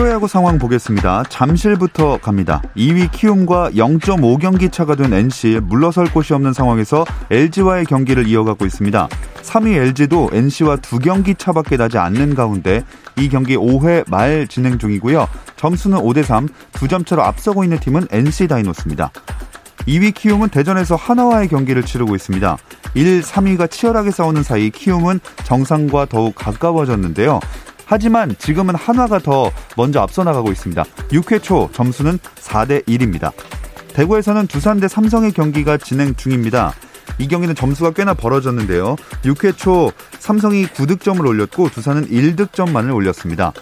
프로야구 상황 보겠습니다. 잠실부터 갑니다. 2위 키움과 0.5경기 차가 된 NC 물러설 곳이 없는 상황에서 LG와의 경기를 이어가고 있습니다. 3위 LG도 NC와 두 경기 차밖에 나지 않는 가운데 이 경기 5회 말 진행 중이고요. 점수는 5대 3, 두 점 차로 앞서고 있는 팀은 NC 다이노스입니다. 2위 키움은 대전에서 하나와의 경기를 치르고 있습니다. 1, 3위가 치열하게 싸우는 사이 키움은 정상과 더욱 가까워졌는데요. 하지만 지금은 한화가 더 먼저 앞서 나가고 있습니다. 6회 초 점수는 4대 1입니다. 대구에서는 두산 대 삼성의 경기가 진행 중입니다. 이 경기는 점수가 꽤나 벌어졌는데요. 6회 초 삼성이 9득점을 올렸고 두산은 1득점만을 올렸습니다.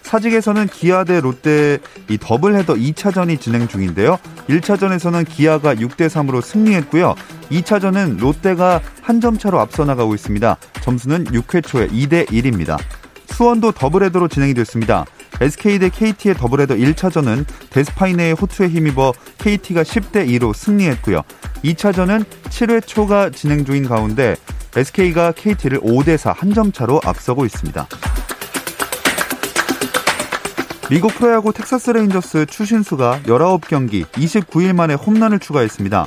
사직에서는 기아 대 롯데 이 더블 헤더 2차전이 진행 중인데요. 1차전에서는 기아가 6대 3으로 승리했고요. 2차전은 롯데가 한 점 차로 앞서 나가고 있습니다. 점수는 6회 초에 2대 1입니다. 수원도 더블헤더로 진행이 됐습니다. SK 대 KT의 더블헤더 1차전은 데스파이네의 호투에 힘입어 KT가 10대 2로 승리했고요. 2차전은 7회 초가 진행 중인 가운데 SK가 KT를 5대 4 한 점 차로 앞서고 있습니다. 미국 프로야구 텍사스 레인저스 추신수가 19경기 29일 만에 홈런을 추가했습니다.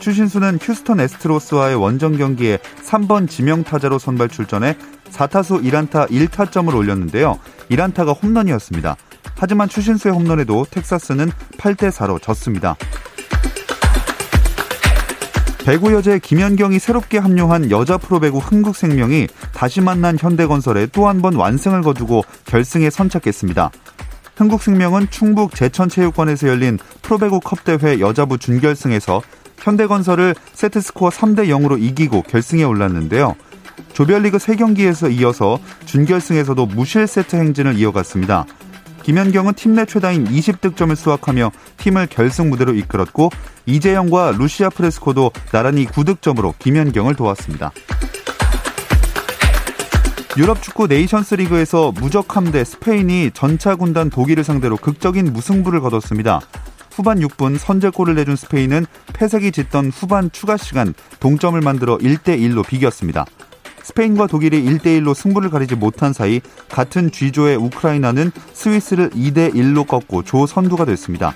추신수는 휴스턴 애스트로스와의 원정 경기에 3번 지명타자로 선발 출전해 4타수 1안타 1타점을 올렸는데요. 1안타가 홈런이었습니다. 하지만 추신수의 홈런에도 텍사스는 8대 4로 졌습니다. 배구 여제 김연경이 새롭게 합류한 여자 프로배구 흥국생명이 다시 만난 현대건설에 또 한 번 완승을 거두고 결승에 선착했습니다. 흥국생명은 충북 제천체육관에서 열린 프로배구 컵대회 여자부 준결승에서 현대건설을 세트스코어 3대 0으로 이기고 결승에 올랐는데요. 조별리그 3경기에서 이어서 준결승에서도 무실 세트 행진을 이어갔습니다. 김현경은 팀 내 최다인 20득점을 수확하며 팀을 결승 무대로 이끌었고 이재영과 루시아 프레스코도 나란히 9득점으로 김현경을 도왔습니다. 유럽 축구 네이션스 리그에서 무적함 대 스페인이 전차 군단 독일을 상대로 극적인 무승부를 거뒀습니다. 후반 6분 선제골을 내준 스페인은 패색이 짙던 후반 추가 시간 동점을 만들어 1대1로 비겼습니다. 스페인과 독일이 1대1로 승부를 가리지 못한 사이 같은 G조의 우크라이나는 스위스를 2대1로 꺾고 조 선두가 됐습니다.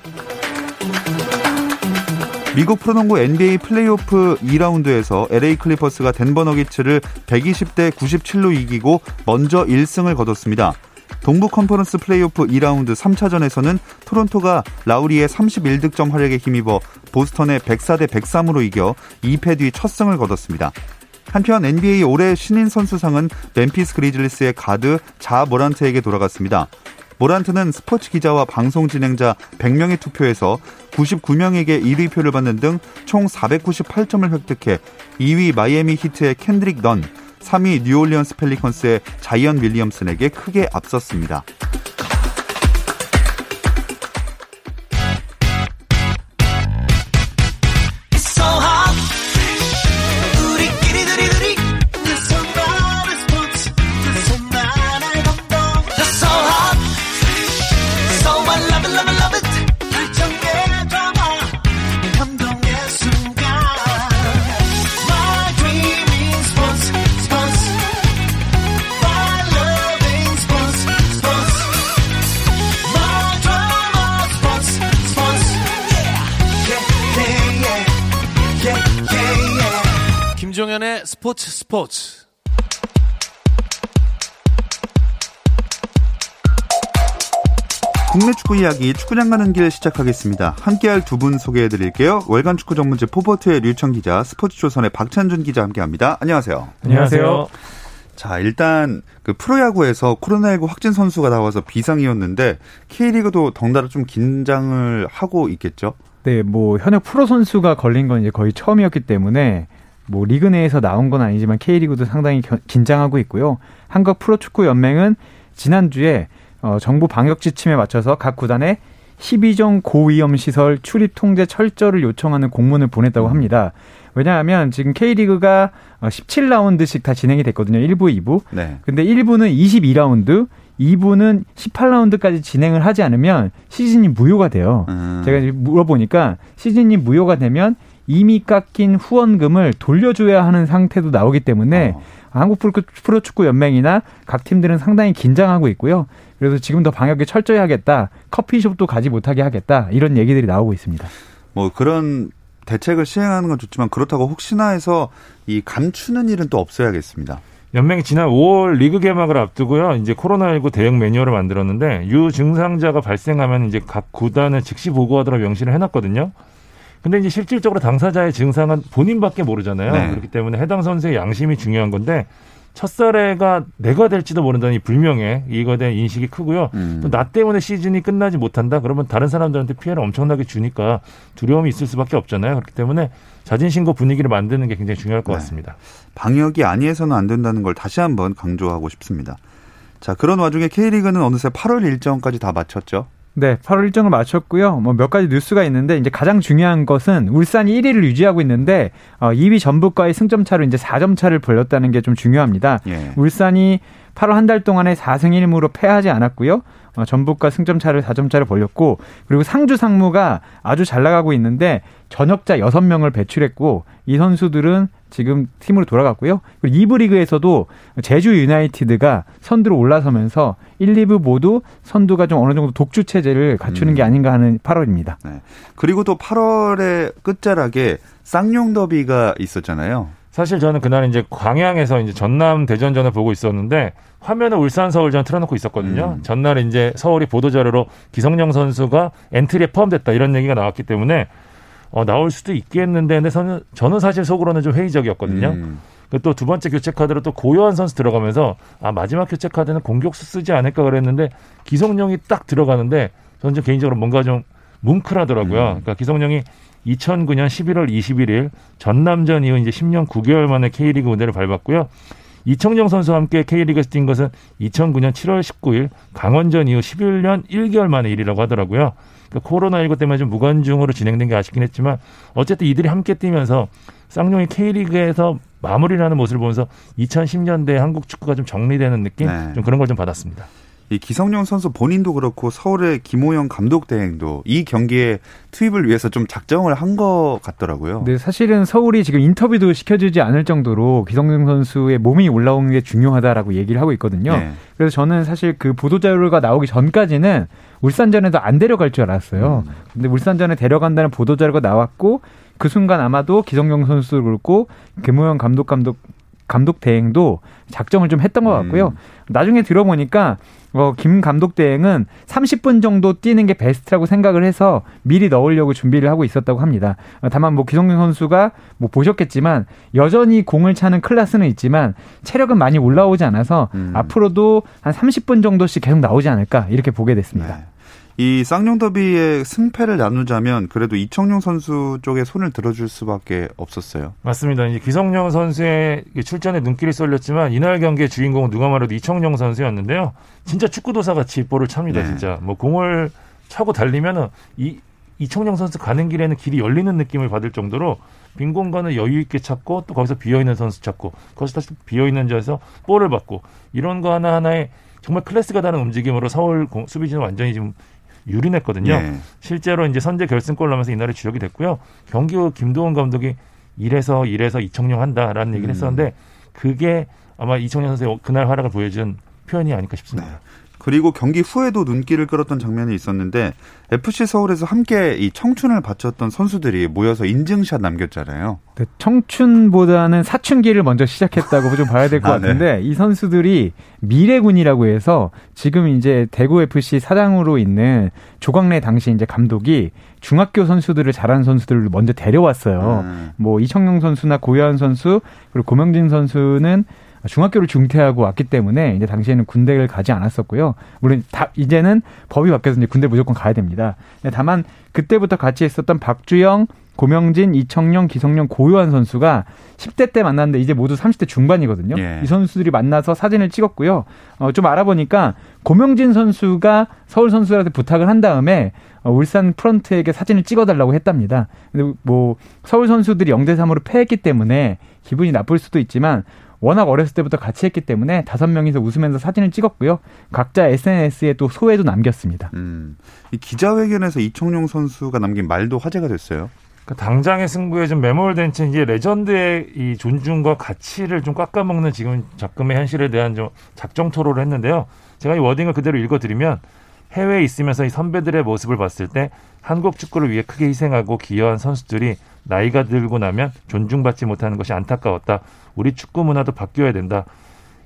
미국 프로농구 NBA 플레이오프 2라운드에서 LA 클리퍼스가 덴버 너기츠를 120대 97로 이기고 먼저 1승을 거뒀습니다. 동부 컨퍼런스 플레이오프 2라운드 3차전에서는 토론토가 라우리의 31득점 활약에 힘입어 보스턴을 104대 103으로 이겨 2패 뒤 첫 승을 거뒀습니다. 한편 NBA 올해 신인 선수상은 멤피스 그리즐리스의 가드 자 모란트에게 돌아갔습니다. 모란트는 스포츠 기자와 방송 진행자 100명의 투표에서 99명에게 1위 표를 받는 등 총 498점을 획득해 2위 마이애미 히트의 켄드릭 넌, 3위 뉴올리언스 펠리컨스의 자이언 윌리엄슨에게 크게 앞섰습니다. 스포츠 스포츠. 국내 축구 이야기 축구장 가는 길 시작하겠습니다. 함께할 두 분 소개해드릴게요. 월간 축구 전문지 포포트의 류청 기자, 스포츠조선의 박찬준 기자 함께합니다. 안녕하세요. 안녕하세요. 자, 일단 그 프로야구에서 코로나19 확진 선수가 나와서 비상이었는데 K리그도 덩달아 좀 긴장을 하고 있겠죠. 네, 뭐 현역 프로 선수가 걸린 건 이제 거의 처음이었기 때문에 뭐 리그 내에서 나온 건 아니지만 K리그도 상당히 겨, 긴장하고 있고요. 한국 프로축구 연맹은 지난주에 어, 정부 방역 지침에 맞춰서 각 구단에 12종 고위험 시설 출입 통제 철저를 요청하는 공문을 보냈다고 합니다. 왜냐하면 지금 K리그가 17라운드씩 어, 다 진행이 됐거든요. 1부, 2부. 네. 근데 1부는 22라운드, 2부는 18라운드까지 진행을 하지 않으면 시즌이 무효가 돼요. 음. 제가 물어보니까 시즌이 무효가 되면 이미 깎인 후원금을 돌려줘야 하는 상태도 나오기 때문에 어. 한국 프로축구 연맹이나 각 팀들은 상당히 긴장하고 있고요. 그래서 지금 더 방역에 철저히 하겠다. 커피숍도 가지 못하게 하겠다. 이런 얘기들이 나오고 있습니다. 뭐 그런 대책을 시행하는 건 좋지만 그렇다고 혹시나 해서 이 감추는 일은 또 없어야겠습니다. 연맹이 지난 5월 리그 개막을 앞두고요. 이제 코로나19 대응 매뉴얼을 만들었는데 유 증상자가 발생하면 이제 각 구단을 즉시 보고하도록 명시를 해놨거든요. 근데 이제 실질적으로 당사자의 증상은 본인밖에 모르잖아요. 네. 그렇기 때문에 해당 선수의 양심이 중요한 건데 첫 사례가 내가 될지도 모른다는 이 불명예 이거에 대한 인식이 크고요. 음. 또나 때문에 시즌이 끝나지 못한다 그러면 다른 사람들한테 피해를 엄청나게 주니까 두려움이 있을 수밖에 없잖아요. 그렇기 때문에 자진 신고 분위기를 만드는 게 굉장히 중요할 것 네. 같습니다. 방역이 아니해서는 안 된다는 걸 다시 한번 강조하고 싶습니다. 자, 그런 와중에 K리그는 어느새 8월 일정까지 다 마쳤죠. 네, 8월 일정을 마쳤고요. 뭐 몇 가지 뉴스가 있는데 이제 가장 중요한 것은 울산이 1위를 유지하고 있는데 어 2위 전북과의 승점 차로 이제 4점 차를 벌렸다는 게 좀 중요합니다. 예. 울산이 8월 한 달 동안에 4승 1무로 패하지 않았고요. 어, 전북과 승점 차를 4점 차를 벌렸고 그리고 상주 상무가 아주 잘 나가고 있는데 전역자 6명을 배출했고 이 선수들은 지금 팀으로 돌아갔고요. 그리고 2부 리그에서도 제주 유나이티드가 선두로 올라서면서 1, 2부 모두 선두가 좀 어느 정도 독주 체제를 갖추는 음. 게 아닌가 하는 8월입니다. 네. 그리고 또 8월의 끝자락에 쌍용 더비가 있었잖아요. 사실 저는 그날 이제 광양에서 이제 전남 대전전을 보고 있었는데 화면에 울산 서울전 틀어놓고 있었거든요. 음. 전날 이제 서울이 보도자료로 기성용 선수가 엔트리에 포함됐다 이런 얘기가 나왔기 때문에 어, 나올 수도 있겠는데 근데 저는, 저는 사실 속으로는 좀 회의적이었거든요. 음. 그 또두 번째 교체 카드로 또 고요한 선수 들어가면서 아 마지막 교체 카드는 공격수 쓰지 않을까 그랬는데 기성용이 딱 들어가는데 저는 좀 개인적으로 뭔가 좀 뭉클하더라고요. 음. 그러니까 기성용이 2009년 11월 21일 전남전 이후 이제 10년 9개월 만에 K리그 무대를 밟았고요. 이청용 선수와 함께 K리그에서 뛴 것은 2009년 7월 19일 강원전 이후 11년 1개월 만에 일이라고 하더라고요. 그러니까 코로나19 때문에 좀 무관중으로 진행된 게 아쉽긴 했지만 어쨌든 이들이 함께 뛰면서 쌍용이 K리그에서 마무리를 하는 모습을 보면서 2010년대 한국 축구가 좀 정리되는 느낌 네. 좀 그런 걸 좀 받았습니다. 이 기성용 선수 본인도 그렇고 서울의 김호영 감독 대행도 이 경기에 투입을 위해서 좀 작정을 한 것 같더라고요. 네, 사실은 서울이 지금 인터뷰도 시켜주지 않을 정도로 기성용 선수의 몸이 올라오는 게 중요하다라고 얘기를 하고 있거든요. 네. 그래서 저는 사실 그 보도 자료가 나오기 전까지는 울산전에도 안 데려갈 줄 알았어요. 음. 근데 울산전에 데려간다는 보도 자료가 나왔고 그 순간 아마도 기성용 선수도 그렇고 김호영 감독 감독 감독 대행도 작정을 좀 했던 것 같고요. 음. 나중에 들어보니까 어, 김 감독 대행은 30분 정도 뛰는 게 베스트라고 생각을 해서 미리 넣으려고 준비를 하고 있었다고 합니다. 어, 다만 뭐 기성용 선수가 뭐 보셨겠지만 여전히 공을 차는 클래스는 있지만 체력은 많이 올라오지 않아서 음. 앞으로도 한 30분 정도씩 계속 나오지 않을까 이렇게 보게 됐습니다. 네. 이 쌍용 더비의 승패를 나누자면 그래도 이청용 선수 쪽에 손을 들어줄 수밖에 없었어요. 맞습니다. 이제 기성용 선수의 출전에 눈길이 쏠렸지만 이날 경기의 주인공은 누가 말해도 이청용 선수였는데요. 진짜 축구도사 같이 볼을 찹니다. 네. 진짜 뭐 공을 차고 달리면은 이 이청용 선수 가는 길에는 길이 열리는 느낌을 받을 정도로 빈 공간을 여유 있게 찾고 또 거기서 비어 있는 선수 찾고 거기서 다시 비어 있는 자에서 볼을 받고 이런 거 하나 하나에 정말 클래스가 다른 움직임으로 서울 수비진은 완전히 지금 유린했거든요. 네. 실제로 이제 선제 결승골 나면서 이날에 주역이 됐고요. 경기 후 김도원 감독이 이래서 이래서 이청용 한다라는 얘기를 음. 했었는데 그게 아마 이청용 선수의 그날 활약을 보여준 표현이 아닐까 싶습니다. 네. 그리고 경기 후에도 눈길을 끌었던 장면이 있었는데 FC 서울에서 함께 이 청춘을 바쳤던 선수들이 모여서 인증샷 남겼잖아요. 네, 청춘보다는 사춘기를 먼저 시작했다고 좀 봐야 될것 아, 네. 같은데 네. 이 선수들이 미래군이라고 해서 지금 이제 대구 FC 사장으로 있는 조광래 당시 이제 감독이 중학교 선수들을 잘하는 선수들을 먼저 데려왔어요. 음. 뭐 이청용 선수나 고요한 선수 그리고 고명진 선수는 중학교를 중퇴하고 왔기 때문에 이제 당시에는 군대를 가지 않았었고요. 물론 다 이제는 법이 바뀌어서 이제 군대 무조건 가야 됩니다. 다만 그때부터 같이 있었던 박주영, 고명진, 이청용, 기성용, 고요한 선수가 10대 때 만났는데 이제 모두 30대 중반이거든요. 예. 이 선수들이 만나서 사진을 찍었고요. 어, 좀 알아보니까 고명진 선수가 서울 선수들한테 부탁을 한 다음에 어, 울산 프런트에게 사진을 찍어달라고 했답니다. 근데 뭐 서울 선수들이 0대 3으로 패했기 때문에 기분이 나쁠 수도 있지만 워낙 어렸을 때부터 같이 했기 때문에 다섯 명이서 웃으면서 사진을 찍었고요. 각자 SNS에 또 소회도 남겼습니다. 음, 이 기자회견에서 이청용 선수가 남긴 말도 화제가 됐어요. 그 당장의 승부에 좀 매몰된 채 이제 레전드의 이 존중과 가치를 좀 깎아먹는 지금 작금의 현실에 대한 좀 작심 토로를 했는데요. 제가 이 wording을 그대로 읽어드리면 해외에 있으면서 이 선배들의 모습을 봤을 때 한국 축구를 위해 크게 희생하고 기여한 선수들이 나이가 들고 나면 존중받지 못하는 것이 안타까웠다. 우리 축구 문화도 바뀌어야 된다.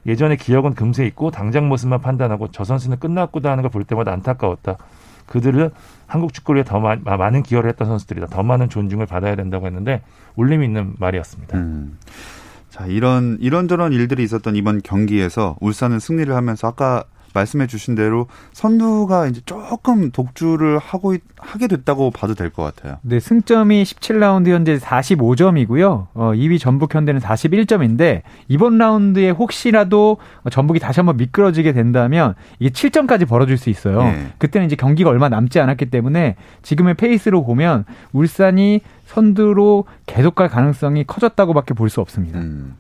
예전에 기억은 금세 있고 당장 모습만 판단하고 저 선수는 끝났구나 하는 걸 볼 때마다 안타까웠다. 그들은 한국 축구를 위해 더 마, 많은 기여를 했던 선수들이다. 더 많은 존중을 받아야 된다고 했는데 울림 있는 말이었습니다. 음. 자, 이런 이런저런 일들이 있었던 이번 경기에서 울산은 승리를 하면서 아까 말씀해 주신 대로 선두가 이제 조금 독주를 하고 있, 하게 됐다고 봐도 될 것 같아요. 네, 승점이 17라운드 현재 45점이고요. 어, 2위 전북 현대는 41점인데 이번 라운드에 혹시라도 전북이 다시 한번 미끄러지게 된다면 이게 7점까지 벌어질 수 있어요. 네. 그때는 이제 경기가 얼마 남지 않았기 때문에 지금의 페이스로 보면 울산이 선두로 계속 갈 가능성이 커졌다고밖에 볼 수 없습니다. 음.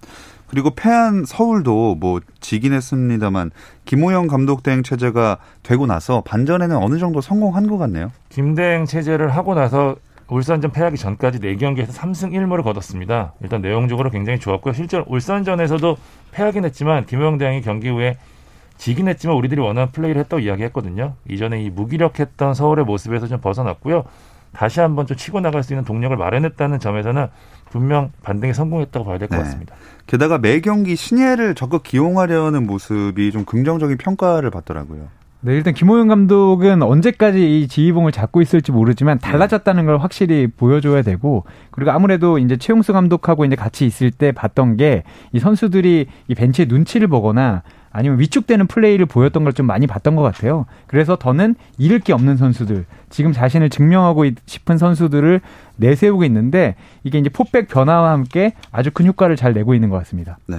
그리고 패한 서울도 뭐 지긴 했습니다만 김호영 감독 대행 체제가 되고 나서 반전에는 어느 정도 성공한 것 같네요. 김 대행 체제를 하고 나서 울산전 패하기 전까지 4경기에서 3승 1무를 거뒀습니다. 일단 내용적으로 굉장히 좋았고요. 실제로 울산전에서도 패하긴 했지만 김호영 대행이 경기 후에 지긴 했지만 우리들이 원하는 플레이를 했다고 이야기했거든요. 이전에 이 무기력했던 서울의 모습에서 좀 벗어났고요. 다시 한번 좀 치고 나갈 수 있는 동력을 마련했다는 점에서는 분명 반등에 성공했다고 봐야 될것 네. 같습니다. 게다가 매 경기 신예를 적극 기용하려는 모습이 좀 긍정적인 평가를 받더라고요. 네, 일단 김호영 감독은 언제까지 이 지휘봉을 잡고 있을지 모르지만 달라졌다는 걸 확실히 보여줘야 되고 그리고 아무래도 이제 최용수 감독하고 이제 같이 있을 때 봤던 게 이 선수들이 이 벤치의 눈치를 보거나 아니면 위축되는 플레이를 보였던 걸 좀 많이 봤던 것 같아요. 그래서 더는 잃을 게 없는 선수들, 지금 자신을 증명하고 싶은 선수들을 내세우고 있는데 이게 이제 포백 변화와 함께 아주 큰 효과를 잘 내고 있는 것 같습니다. 네.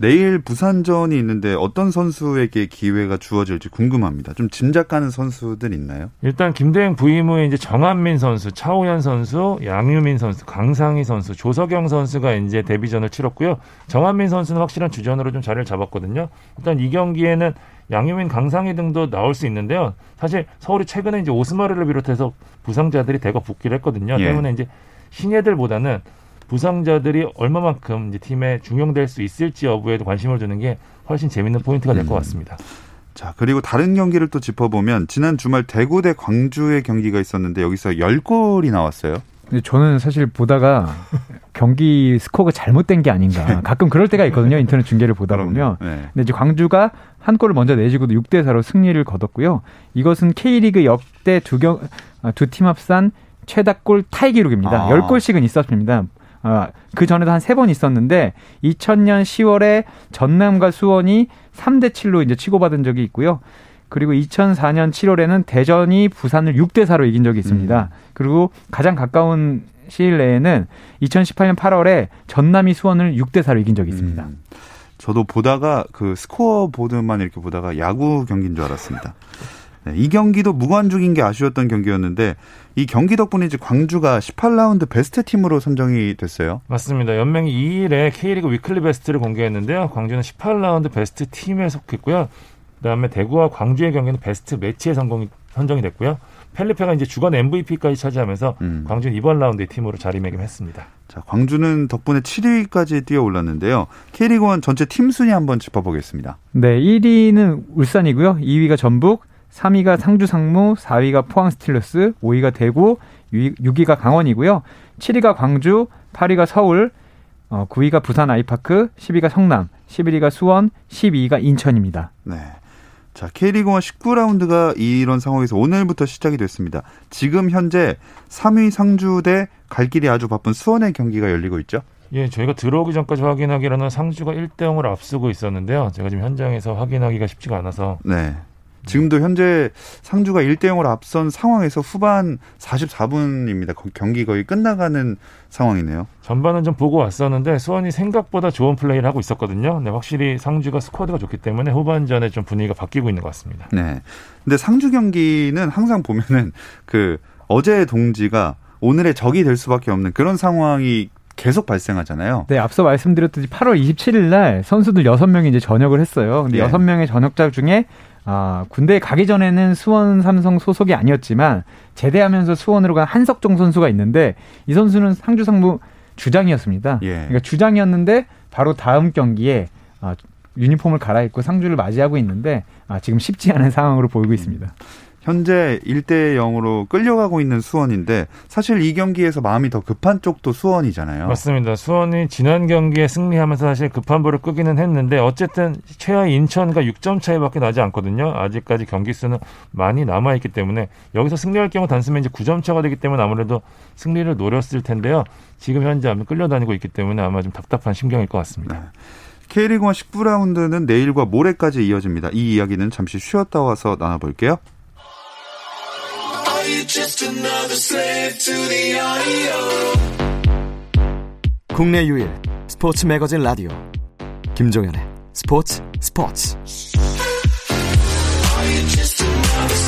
내일 부산전이 있는데 어떤 선수에게 기회가 주어질지 궁금합니다. 좀 짐작가는 선수들 있나요? 일단 김대행 부임 후에 이제 정한민 선수, 차우현 선수, 양유민 선수, 강상희 선수, 조석영 선수가 이제 데뷔전을 치렀고요. 정한민 선수는 확실한 주전으로 좀 자리를 잡았거든요. 일단 이 경기에는 양유민, 강상희 등도 나올 수 있는데요. 사실 서울이 최근에 이제 오스마르를 비롯해서 부상자들이 대거 복귀를 했거든요. 예. 때문에 이제 신예들보다는 부상자들이 얼마만큼 이제 팀에 중용될 수 있을지 여부에도 관심을 두는 게 훨씬 재밌는 포인트가 될것 음. 같습니다. 자, 그리고 다른 경기를 또 짚어보면 지난 주말 대구 대 광주의 경기가 있었는데 여기서 10골이 나왔어요. 근데 저는 사실 보다가 경기 스코어가 잘못된 게 아닌가. 가끔 그럴 때가 있거든요. 인터넷 중계를 보다 보면. 네. 근데 이제 광주가 한 골을 먼저 내주고도 6대 4로 승리를 거뒀고요. 이것은 K리그 역대 두 경 두 팀 합산 최다 골 타이 기록입니다. 아. 10골씩은 있었습니다. 아, 그 전에도 한 세 번 있었는데 2000년 10월에 전남과 수원이 3대 7로 이제 치고받은 적이 있고요. 그리고 2004년 7월에는 대전이 부산을 6대 4로 이긴 적이 있습니다. 그리고 가장 가까운 시일 내에는 2018년 8월에 전남이 수원을 6대 4로 이긴 적이 있습니다. 음, 저도 보다가 그 스코어 보드만 이렇게 보다가 야구 경기인 줄 알았습니다. 네, 이 경기도 무관중인 게 아쉬웠던 경기였는데 이 경기 덕분에 이제 광주가 18라운드 베스트 팀으로 선정이 됐어요. 맞습니다. 연맹이 2일에 K리그 Weekly Best를 공개했는데요. 광주는 18라운드 베스트 팀에 속했고요. 그다음에 대구와 광주의 경기는 베스트 매치에 성공이 선정이 됐고요. 펠리페가 이제 주간 MVP까지 차지하면서 음. 광주는 이번 라운드의 팀으로 자리매김했습니다. 자, 광주는 덕분에 7위까지 뛰어 올랐는데요. K리그1 전체 팀 순위 한번 짚어보겠습니다. 네, 1위는 울산이고요. 2위가 전북, 3위가 상주 상무, 4위가 포항 스틸러스, 5위가 대구, 6위가 강원이고요. 7위가 광주, 8위가 서울, 어, 9위가 부산 아이파크, 10위가 성남, 11위가 수원, 12위가 인천입니다. 네. 자, K리그1 19라운드가 이런 상황에서 오늘부터 시작이 됐습니다. 지금 현재 3위 상주 대 갈 길이 아주 바쁜 수원의 경기가 열리고 있죠. 예, 저희가 들어오기 전까지 확인하기로는 상주가 1대 0을 앞서고 있었는데요. 제가 지금 현장에서 확인하기가 쉽지가 않아서 네. 지금도 현재 상주가 1대 0으로 앞선 상황에서 후반 44분입니다. 경기 거의 끝나가는 상황이네요. 전반은 좀 보고 왔었는데 수원이 생각보다 좋은 플레이를 하고 있었거든요. 근데 확실히 상주가 스쿼드가 좋기 때문에 후반전에 좀 분위기가 바뀌고 있는 것 같습니다. 네. 근데 상주 경기는 항상 보면은 그 어제의 동지가 오늘의 적이 될 수밖에 없는 그런 상황이 계속 발생하잖아요. 네, 앞서 말씀드렸듯이 8월 27일 날 선수들 6명이 이제 전역을 했어요. 근데 예. 6명의 전역자 중에 아, 군대에 가기 전에는 수원 삼성 소속이 아니었지만 제대하면서 수원으로 간 한석종 선수가 있는데 이 선수는 상주 상무 주장이었습니다. 예. 그러니까 주장이었는데 바로 다음 경기에 아, 유니폼을 갈아입고 상주를 맞이하고 있는데 아, 지금 쉽지 않은 상황으로 보이고 있습니다. 음. 현재 1대 0으로 끌려가고 있는 수원인데 사실 이 경기에서 마음이 더 급한 쪽도 수원이잖아요. 맞습니다. 수원이 지난 경기에 승리하면서 사실 급한 불을 끄기는 했는데 어쨌든 최하 인천과 6점 차이밖에 나지 않거든요. 아직까지 경기 수는 많이 남아 있기 때문에 여기서 승리할 경우 단숨에 이제 9점 차가 되기 때문에 아무래도 승리를 노렸을 텐데요. 지금 현재 아마 끌려다니고 있기 때문에 아마 좀 답답한 심경일 것 같습니다. 네. K리그1 19라운드는 내일과 모레까지 이어집니다. 이 이야기는 잠시 쉬었다 와서 나눠볼게요. 국내 유일 스포츠 매거진 라디오 김종현의 스포츠 스포츠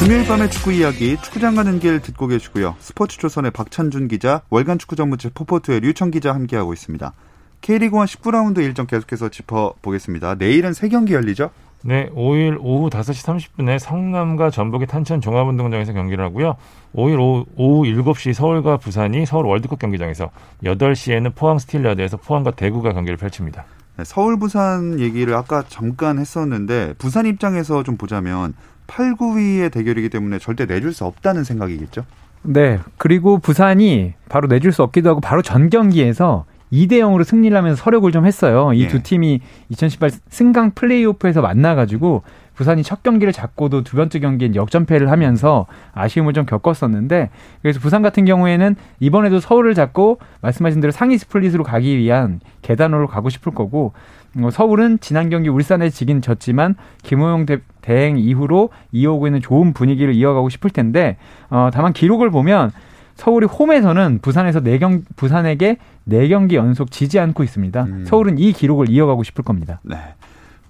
금요일 밤의 축구 이야기 축구장 가는 길 듣고 계시고요. 스포츠 조선의 박찬준 기자, 월간 축구 전문지 포포트의 류청 기자 함께하고 있습니다. K리그1 19라운드 일정 계속해서 짚어보겠습니다. 내일은 세 경기 열리죠? 네, 5일 오후 5시 30분에 성남과 전북의 탄천 종합운동장에서 경기를 하고요. 5일 오후, 오후 7시 서울과 부산이 서울 월드컵 경기장에서 8시에는 포항 스틸야드에서 포항과 대구가 경기를 펼칩니다. 네, 서울 부산 얘기를 아까 잠깐 했었는데 부산 입장에서 좀 보자면 8, 9위의 대결이기 때문에 절대 내줄 수 없다는 생각이겠죠? 네. 그리고 부산이 바로 내줄 수 없기도 하고 바로 전 경기에서 2대 0으로 승리를 하면서 설욕을 좀 했어요. 이 두 예. 팀이 2018 승강 플레이오프에서 만나가지고 부산이 첫 경기를 잡고도 두 번째 경기엔 역전패를 하면서 아쉬움을 좀 겪었었는데 그래서 부산 같은 경우에는 이번에도 서울을 잡고 말씀하신 대로 상위 스플릿으로 가기 위한 계단으로 가고 싶을 거고 어, 서울은 지난 경기 울산에 지긴 졌지만 김호용 대, 행 이후로 이어오고 있는 좋은 분위기를 이어가고 싶을 텐데 어, 다만 기록을 보면 서울이 홈에서는 부산에서 네경 부산에게 네경기 연속 지지 않고 있습니다. 음. 서울은 이 기록을 이어가고 싶을 겁니다. 네.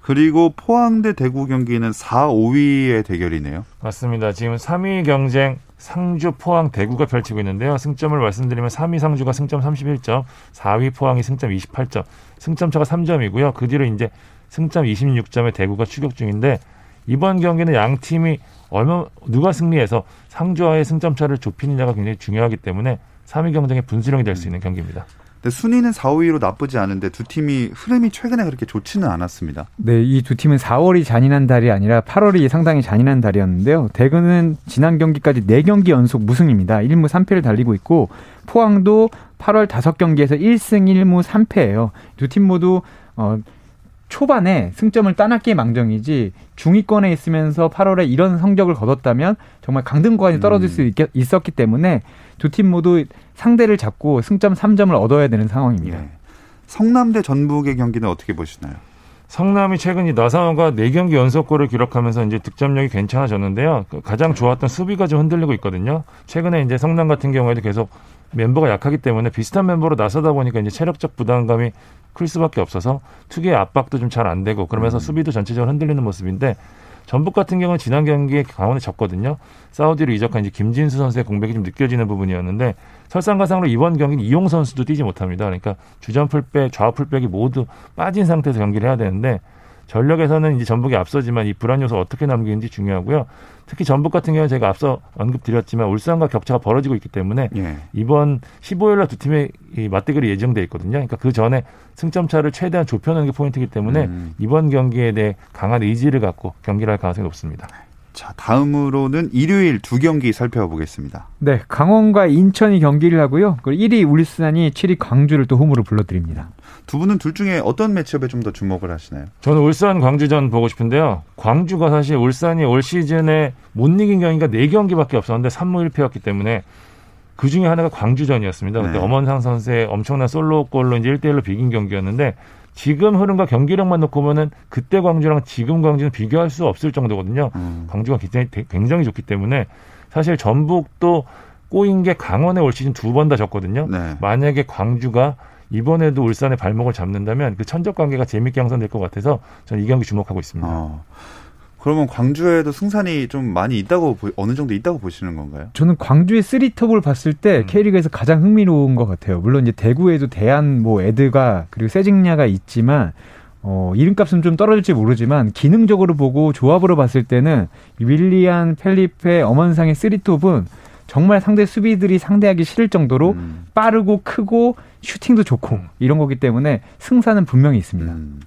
그리고 포항대 대구 경기는 4, 5위의 대결이네요. 맞습니다. 지금 3위 경쟁 상주, 포항, 대구가 펼치고 있는데요. 승점을 말씀드리면 3위 상주가 승점 31점, 4위 포항이 승점 28점, 승점 차가 3점이고요. 그 뒤로 이제 승점 26점의 대구가 추격 중인데 이번 경기는 양 팀이 얼마 누가 승리해서 상주와의 승점 차를 좁히느냐가 굉장히 중요하기 때문에 3위 경쟁의 분수령이 될 수 있는 경기입니다. 근데 순위는 4, 5위로 나쁘지 않은데 두 팀이 흐름이 최근에 그렇게 좋지는 않았습니다. 네, 이 두 팀은 4월이 잔인한 달이 아니라 8월이 상당히 잔인한 달이었는데요. 대구는 지난 경기까지 4경기 연속 무승입니다. 1무 3패를 달리고 있고 포항도 8월 5경기에서 1승 1무 3패예요. 두 팀 모두 어 초반에 승점을 따놨기에 망정이지 중위권에 있으면서 8월에 이런 성적을 거뒀다면 정말 강등 구간이 떨어질 수 있, 있었기 때문에 두 팀 모두 상대를 잡고 승점 3점을 얻어야 되는 상황입니다. 예. 성남 대 전북의 경기는 어떻게 보시나요? 성남이 최근 이 나상호가 4경기 연속골을 기록하면서 이제 득점력이 괜찮아졌는데요. 그 가장 좋았던 수비가 좀 흔들리고 있거든요. 최근에 이제 성남 같은 경우에도 계속 멤버가 약하기 때문에 비슷한 멤버로 나서다 보니까 이제 체력적 부담감이 클 수밖에 없어서 투기의 압박도 좀 잘 안 되고 그러면서 음. 수비도 전체적으로 흔들리는 모습인데 전북 같은 경우는 지난 경기에 강원에 졌거든요. 사우디로 이적한 이제 김진수 선수의 공백이 좀 느껴지는 부분이었는데 설상가상으로 이번 경기는 이용 선수도 뛰지 못합니다. 그러니까 주전 풀백, 좌우 풀백이 모두 빠진 상태에서 경기를 해야 되는데 전력에서는 이제 전북이 앞서지만 이 불안 요소 어떻게 남기는지 중요하고요. 특히 전북 같은 경우는 제가 앞서 언급드렸지만 울산과 격차가 벌어지고 있기 때문에 예. 이번 15일 날 두 팀의 이 맞대결이 예정돼 있거든요. 그러니까 그 전에 승점 차를 최대한 좁혀놓는 게 포인트이기 때문에 음. 이번 경기에 대해 강한 의지를 갖고 경기를 할 가능성이 높습니다. 자, 다음으로는 일요일 두 경기 살펴보겠습니다. 네, 강원과 인천이 경기를 하고요. 그리고 1위 울산이 7위 광주를 또 홈으로 불러드립니다. 두 분은 둘 중에 어떤 매치업에 좀 더 주목을 하시나요? 저는 울산 광주전 보고 싶은데요. 광주가 사실 울산이 올 시즌에 못 이긴 경기가 4경기밖에 없었는데 3무 1패였기 때문에 그 중에 하나가 광주전이었습니다. 네. 엄원상 선수의 엄청난 솔로골로 이제 1대1로 비긴 경기였는데 지금 흐름과 경기력만 놓고 보면은 그때 광주랑 지금 광주는 비교할 수 없을 정도거든요. 음. 광주가 굉장히, 굉장히 좋기 때문에 사실 전북도 꼬인 게 강원에 올 시즌 두 번 다 졌거든요. 네. 만약에 광주가 이번에도 울산의 발목을 잡는다면 그 천적 관계가 재밌게 형성될 것 같아서 저는 이 경기 주목하고 있습니다. 어. 그러면 광주에도 승산이 좀 많이 있다고 보- 어느 정도 있다고 보시는 건가요? 저는 광주의 쓰리톱을 봤을 때 음. K리그에서 가장 흥미로운 것 같아요. 물론 이제 대구에도 대한 뭐 에드가 그리고 세징야가 있지만 어, 이름값은 좀 떨어질지 모르지만 기능적으로 보고 조합으로 봤을 때는 이 윌리안, 펠리페, 엄원상의 쓰리톱은 정말 상대 수비들이 상대하기 싫을 정도로 음. 빠르고 크고 슈팅도 좋고 음. 이런 거기 때문에 승산은 분명히 있습니다. 음.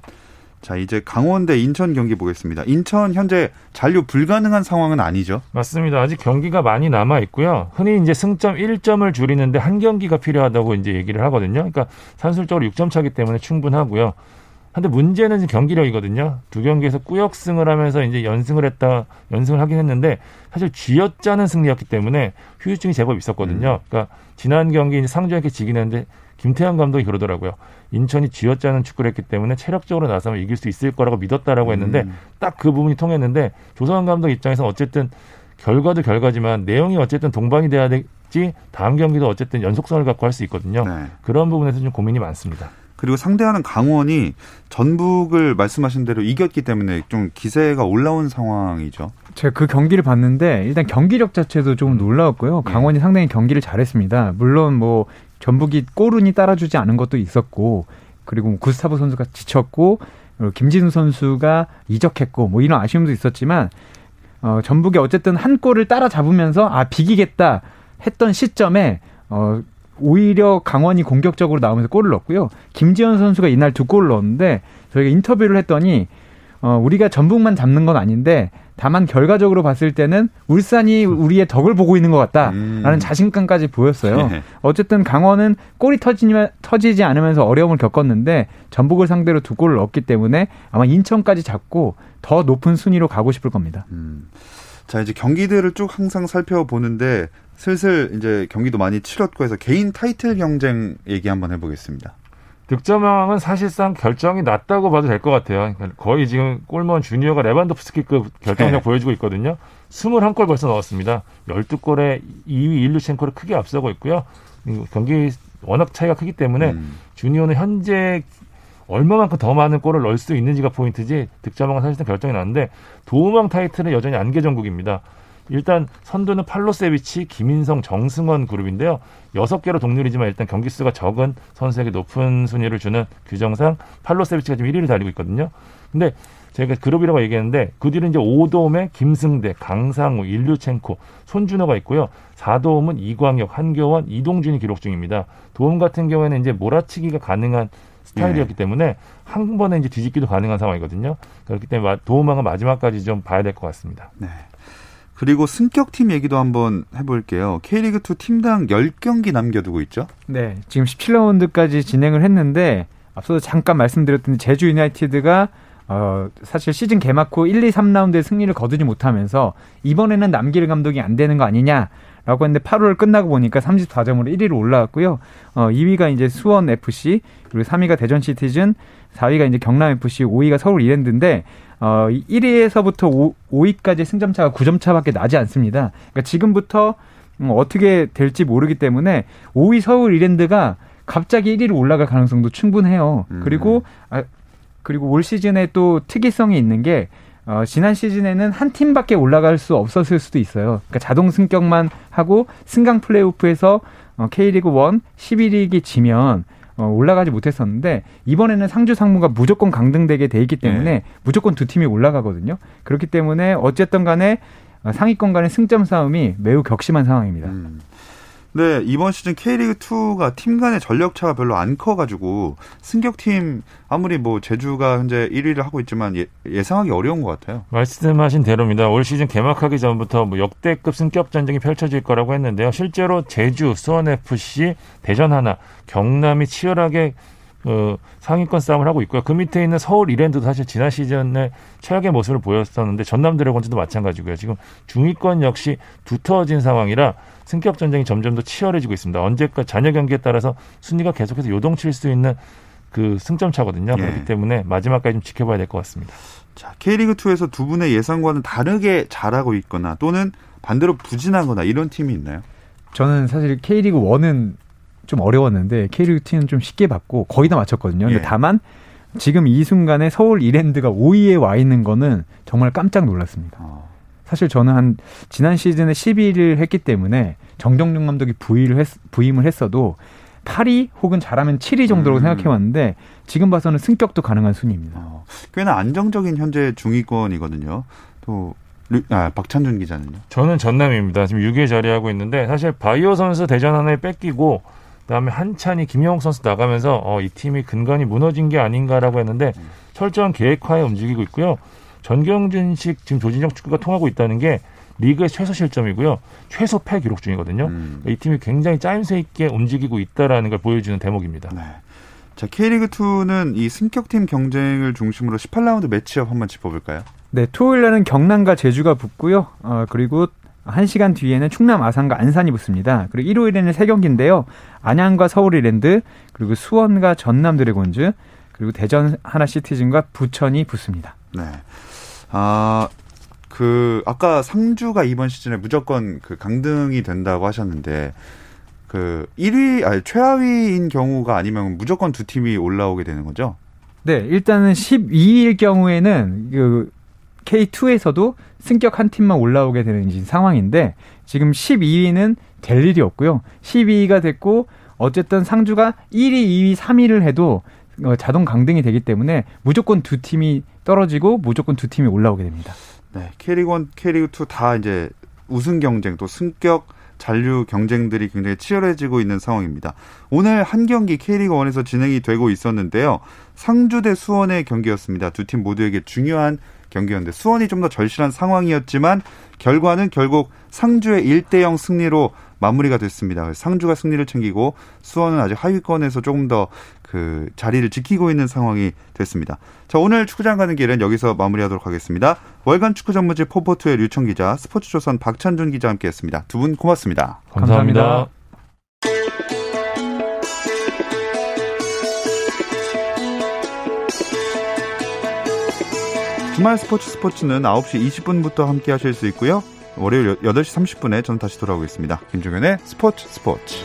자, 이제 강원 대 인천 경기 보겠습니다. 인천 현재 잔류 불가능한 상황은 아니죠. 맞습니다. 아직 경기가 많이 남아 있고요. 흔히 이제 승점 1점을 줄이는데 한 경기가 필요하다고 이제 얘기를 하거든요. 그러니까 산술적으로 6점 차기 때문에 충분하고요. 근데 문제는 지금 경기력이거든요. 두 경기에서 꾸역승을 하면서 이제 연승을 했다, 연승을 하긴 했는데 사실 쥐어짜는 승리였기 때문에 휴유증이 제법 있었거든요. 그러니까 지난 경기 상주에게 지긴 했는데 김태형 감독이 그러더라고요. 인천이 쥐어짜는 축구를 했기 때문에 체력적으로 나서면 이길 수 있을 거라고 믿었다라고 했는데 음. 딱그 부분이 통했는데 조성환 감독 입장에서 어쨌든 결과도 결과지만 내용이 어쨌든 동반이 돼야 되지 다음 경기도 어쨌든 연속성을 갖고 할 수 있거든요. 네. 그런 부분에서 좀 고민이 많습니다. 그리고 상대하는 강원이 전북을 말씀하신 대로 이겼기 때문에 좀 기세가 올라온 상황이죠. 제가 그 경기를 봤는데 일단 경기력 자체도 좀 놀라웠고요. 예. 강원이 상당히 경기를 잘했습니다. 물론 뭐 전북이 골운이 따라주지 않은 것도 있었고 그리고 뭐 구스타브 선수가 지쳤고 그리고 김진우 선수가 이적했고 뭐 이런 아쉬움도 있었지만 어, 전북이 어쨌든 한 골을 따라잡으면서 아 비기겠다 했던 시점에 어, 오히려 강원이 공격적으로 나오면서 골을 넣었고요. 김지현 선수가 이날 두 골을 넣었는데 저희가 인터뷰를 했더니 어, 우리가 전북만 잡는 건 아닌데 다만 결과적으로 봤을 때는 울산이 우리의 덕을 보고 있는 것 같다라는 음. 자신감까지 보였어요. 네. 어쨌든 강원은 골이 터지, 터지지 않으면서 어려움을 겪었는데 전북을 상대로 두 골을 넣었기 때문에 아마 인천까지 잡고 더 높은 순위로 가고 싶을 겁니다. 음. 자, 이제 경기들을 쭉 항상 살펴보는데 슬슬 이제 경기도 많이 치렀고 해서 개인 타이틀 경쟁 얘기 한번 해보겠습니다. 득점왕은 사실상 결정이 났다고 봐도 될 것 같아요. 그러니까 거의 지금 골먼 주니어가 레반도프스키급 결정력 네. 보여주고 있거든요. 21골 벌써 넣었습니다. 12골에 2위 일루첸코를 크게 앞서고 있고요. 이 경기 워낙 차이가 크기 때문에 음. 주니어는 현재 얼마만큼 더 많은 골을 넣을 수 있는지가 포인트지 득점왕은 사실상 결정이 났는데 도움왕 타이틀은 여전히 안개 전국입니다. 일단 선두는 팔로세비치, 김인성, 정승원 그룹인데요. 여섯 개로 동률이지만 일단 경기 수가 적은 선수에게 높은 순위를 주는 규정상 팔로세비치가 지금 1위를 달리고 있거든요. 근데 제가 그룹이라고 얘기했는데 그 뒤로 이제 5도움에 김승대, 강상우, 일류첸코, 손준호가 있고요. 4도움은 이광혁, 한교원, 이동준이 기록 중입니다. 도움 같은 경우에는 이제 몰아치기가 가능한 스타일이었기 때문에 한 번에 이제 뒤집기도 가능한 상황이거든요. 그렇기 때문에 마- 도움왕은 마지막까지 좀 봐야 될 것 같습니다. 네. 그리고 승격팀 얘기도 한번 해볼게요. K리그2 팀당 10경기 남겨두고 있죠? 네, 지금 17라운드까지 진행을 했는데 앞서도 잠깐 말씀드렸던 제주 유나이티드가 어, 사실 시즌 개막 후 1, 2, 3라운드에 승리를 거두지 못하면서 이번에는 남길 감독이 안 되는 거 아니냐 라고 했는데 8월 끝나고 보니까 34점으로 1위로 올라왔고요. 어, 2위가 이제 수원 FC, 그리고 3위가 대전 시티즌, 4위가 이제 경남 FC, 5위가 서울 이랜드인데 어, 1위에서부터 5, 5위까지 승점 차가 9점 차밖에 나지 않습니다. 그러니까 지금부터 음, 어떻게 될지 모르기 때문에 5위 서울 이랜드가 갑자기 1위로 올라갈 가능성도 충분해요. 음. 그리고 아, 그리고 올 시즌에 또 특이성이 있는 게 어, 지난 시즌에는 한 팀밖에 올라갈 수 없었을 수도 있어요. 그러니까 자동 승격만 하고 승강 플레이오프에서 어, K리그 1 11위기 지면 어, 올라가지 못했었는데 이번에는 상주 상무가 무조건 강등되게 돼 있기 때문에 네. 무조건 두 팀이 올라가거든요. 그렇기 때문에 어쨌든 간에 어, 상위권 간의 승점 싸움이 매우 격심한 상황입니다. 음. 네, 이번 시즌 K리그2가 팀 간의 전력차가 별로 안 커가지고 승격팀 아무리 뭐 제주가 현재 1위를 하고 있지만 예, 예상하기 어려운 것 같아요. 말씀하신 대로입니다. 올 시즌 개막하기 전부터 뭐 역대급 승격 전쟁이 펼쳐질 거라고 했는데요. 실제로 제주, 수원 FC, 대전 하나, 경남이 치열하게 어, 상위권 싸움을 하고 있고요. 그 밑에 있는 서울 이랜드도 사실 지난 시즌에 최악의 모습을 보였었는데 전남 드래곤즈도 마찬가지고요. 지금 중위권 역시 두터워진 상황이라 승격 전쟁이 점점 더 치열해지고 있습니다. 언제까지 잔여 경기에 따라서 순위가 계속해서 요동칠 수 있는 그 승점 차거든요. 예. 그렇기 때문에 마지막까지 좀 지켜봐야 될 것 같습니다. 자, K리그 2에서 두 분의 예상과는 다르게 잘하고 있거나 또는 반대로 부진하거나 이런 팀이 있나요? 저는 사실 K리그 1은 좀 어려웠는데 K리그 2는 좀 쉽게 받고 거의 다 맞췄거든요. 근데 예. 다만 지금 이 순간에 서울 이랜드가 5위에 와 있는 거는 정말 깜짝 놀랐습니다. 어, 사실 저는 한 지난 시즌에 12위를 했기 때문에 정정용 감독이 부임을, 했, 부임을 했어도 8위 혹은 잘하면 7위 정도로 음. 생각해 왔는데 지금 봐서는 승격도 가능한 순위입니다. 어, 꽤나 안정적인 현재 중위권이거든요. 또 류- 아, 박찬준 기자는요. 저는 전남입니다. 지금 6위에 자리하고 있는데 사실 바이오 선수 대전 하나에 뺏기고 그다음에 한찬이 김영욱 선수 나가면서 어, 이 팀이 근간이 무너진 게 아닌가라고 했는데 철저한 계획화에 움직이고 있고요. 전경준식 지금 조진정 축구가 통하고 있다는 게 리그의 최소 실점이고요. 최소 패 기록 중이거든요. 음. 이 팀이 굉장히 짜임새 있게 움직이고 있다라는 걸 보여주는 대목입니다. 네. 자, K리그2는 이 승격팀 경쟁을 중심으로 18라운드 매치업 한번 짚어볼까요? 네, 토요일 날은 경남과 제주가 붙고요. 어, 그리고 1시간 뒤에는 충남 아산과 안산이 붙습니다. 그리고 일요일에는 세 경기인데요. 안양과 서울 이랜드, 그리고 수원과 전남 드래곤즈, 그리고 대전 하나 시티즌과 부천이 붙습니다. 네. 아, 그, 아까 상주가 이번 시즌에 무조건 그 강등이 된다고 하셨는데, 그 1위, 아니, 최하위인 경우가 아니면 무조건 두 팀이 올라오게 되는 거죠? 네, 일단은 12일 경우에는 그 K2에서도 승격 한 팀만 올라오게 되는 상황인데 지금 12위는 될 일이 없고요. 12위가 됐고 어쨌든 상주가 1위, 2위, 3위를 해도 어, 자동 강등이 되기 때문에 무조건 두 팀이 떨어지고 무조건 두 팀이 올라오게 됩니다. 네. K리그1, K리그 2 다 이제 우승 경쟁 또 승격 잔류 경쟁들이 굉장히 치열해지고 있는 상황입니다. 오늘 한 경기 K리그 1에서 진행이 되고 있었는데요. 상주 대 수원의 경기였습니다. 두 팀 모두에게 중요한 경기였는데 수원이 좀 더 절실한 상황이었지만 결과는 결국 상주의 1대 0 승리로 마무리가 됐습니다. 상주가 승리를 챙기고 수원은 아직 하위권에서 조금 더 그 자리를 지키고 있는 상황이 됐습니다. 자, 오늘 축구장 가는 길은 여기서 마무리하도록 하겠습니다. 월간 축구 전문지 포포투의 류청 기자, 스포츠조선 박찬준 기자 함께 했습니다. 두 분 고맙습니다. 감사합니다. 감사합니다. 주말 스포츠 스포츠는 9시 20분부터 함께 하실 수 있고요. 월요일 8시 30분에 저는 다시 돌아오겠습니다. 김종현의 스포츠 스포츠.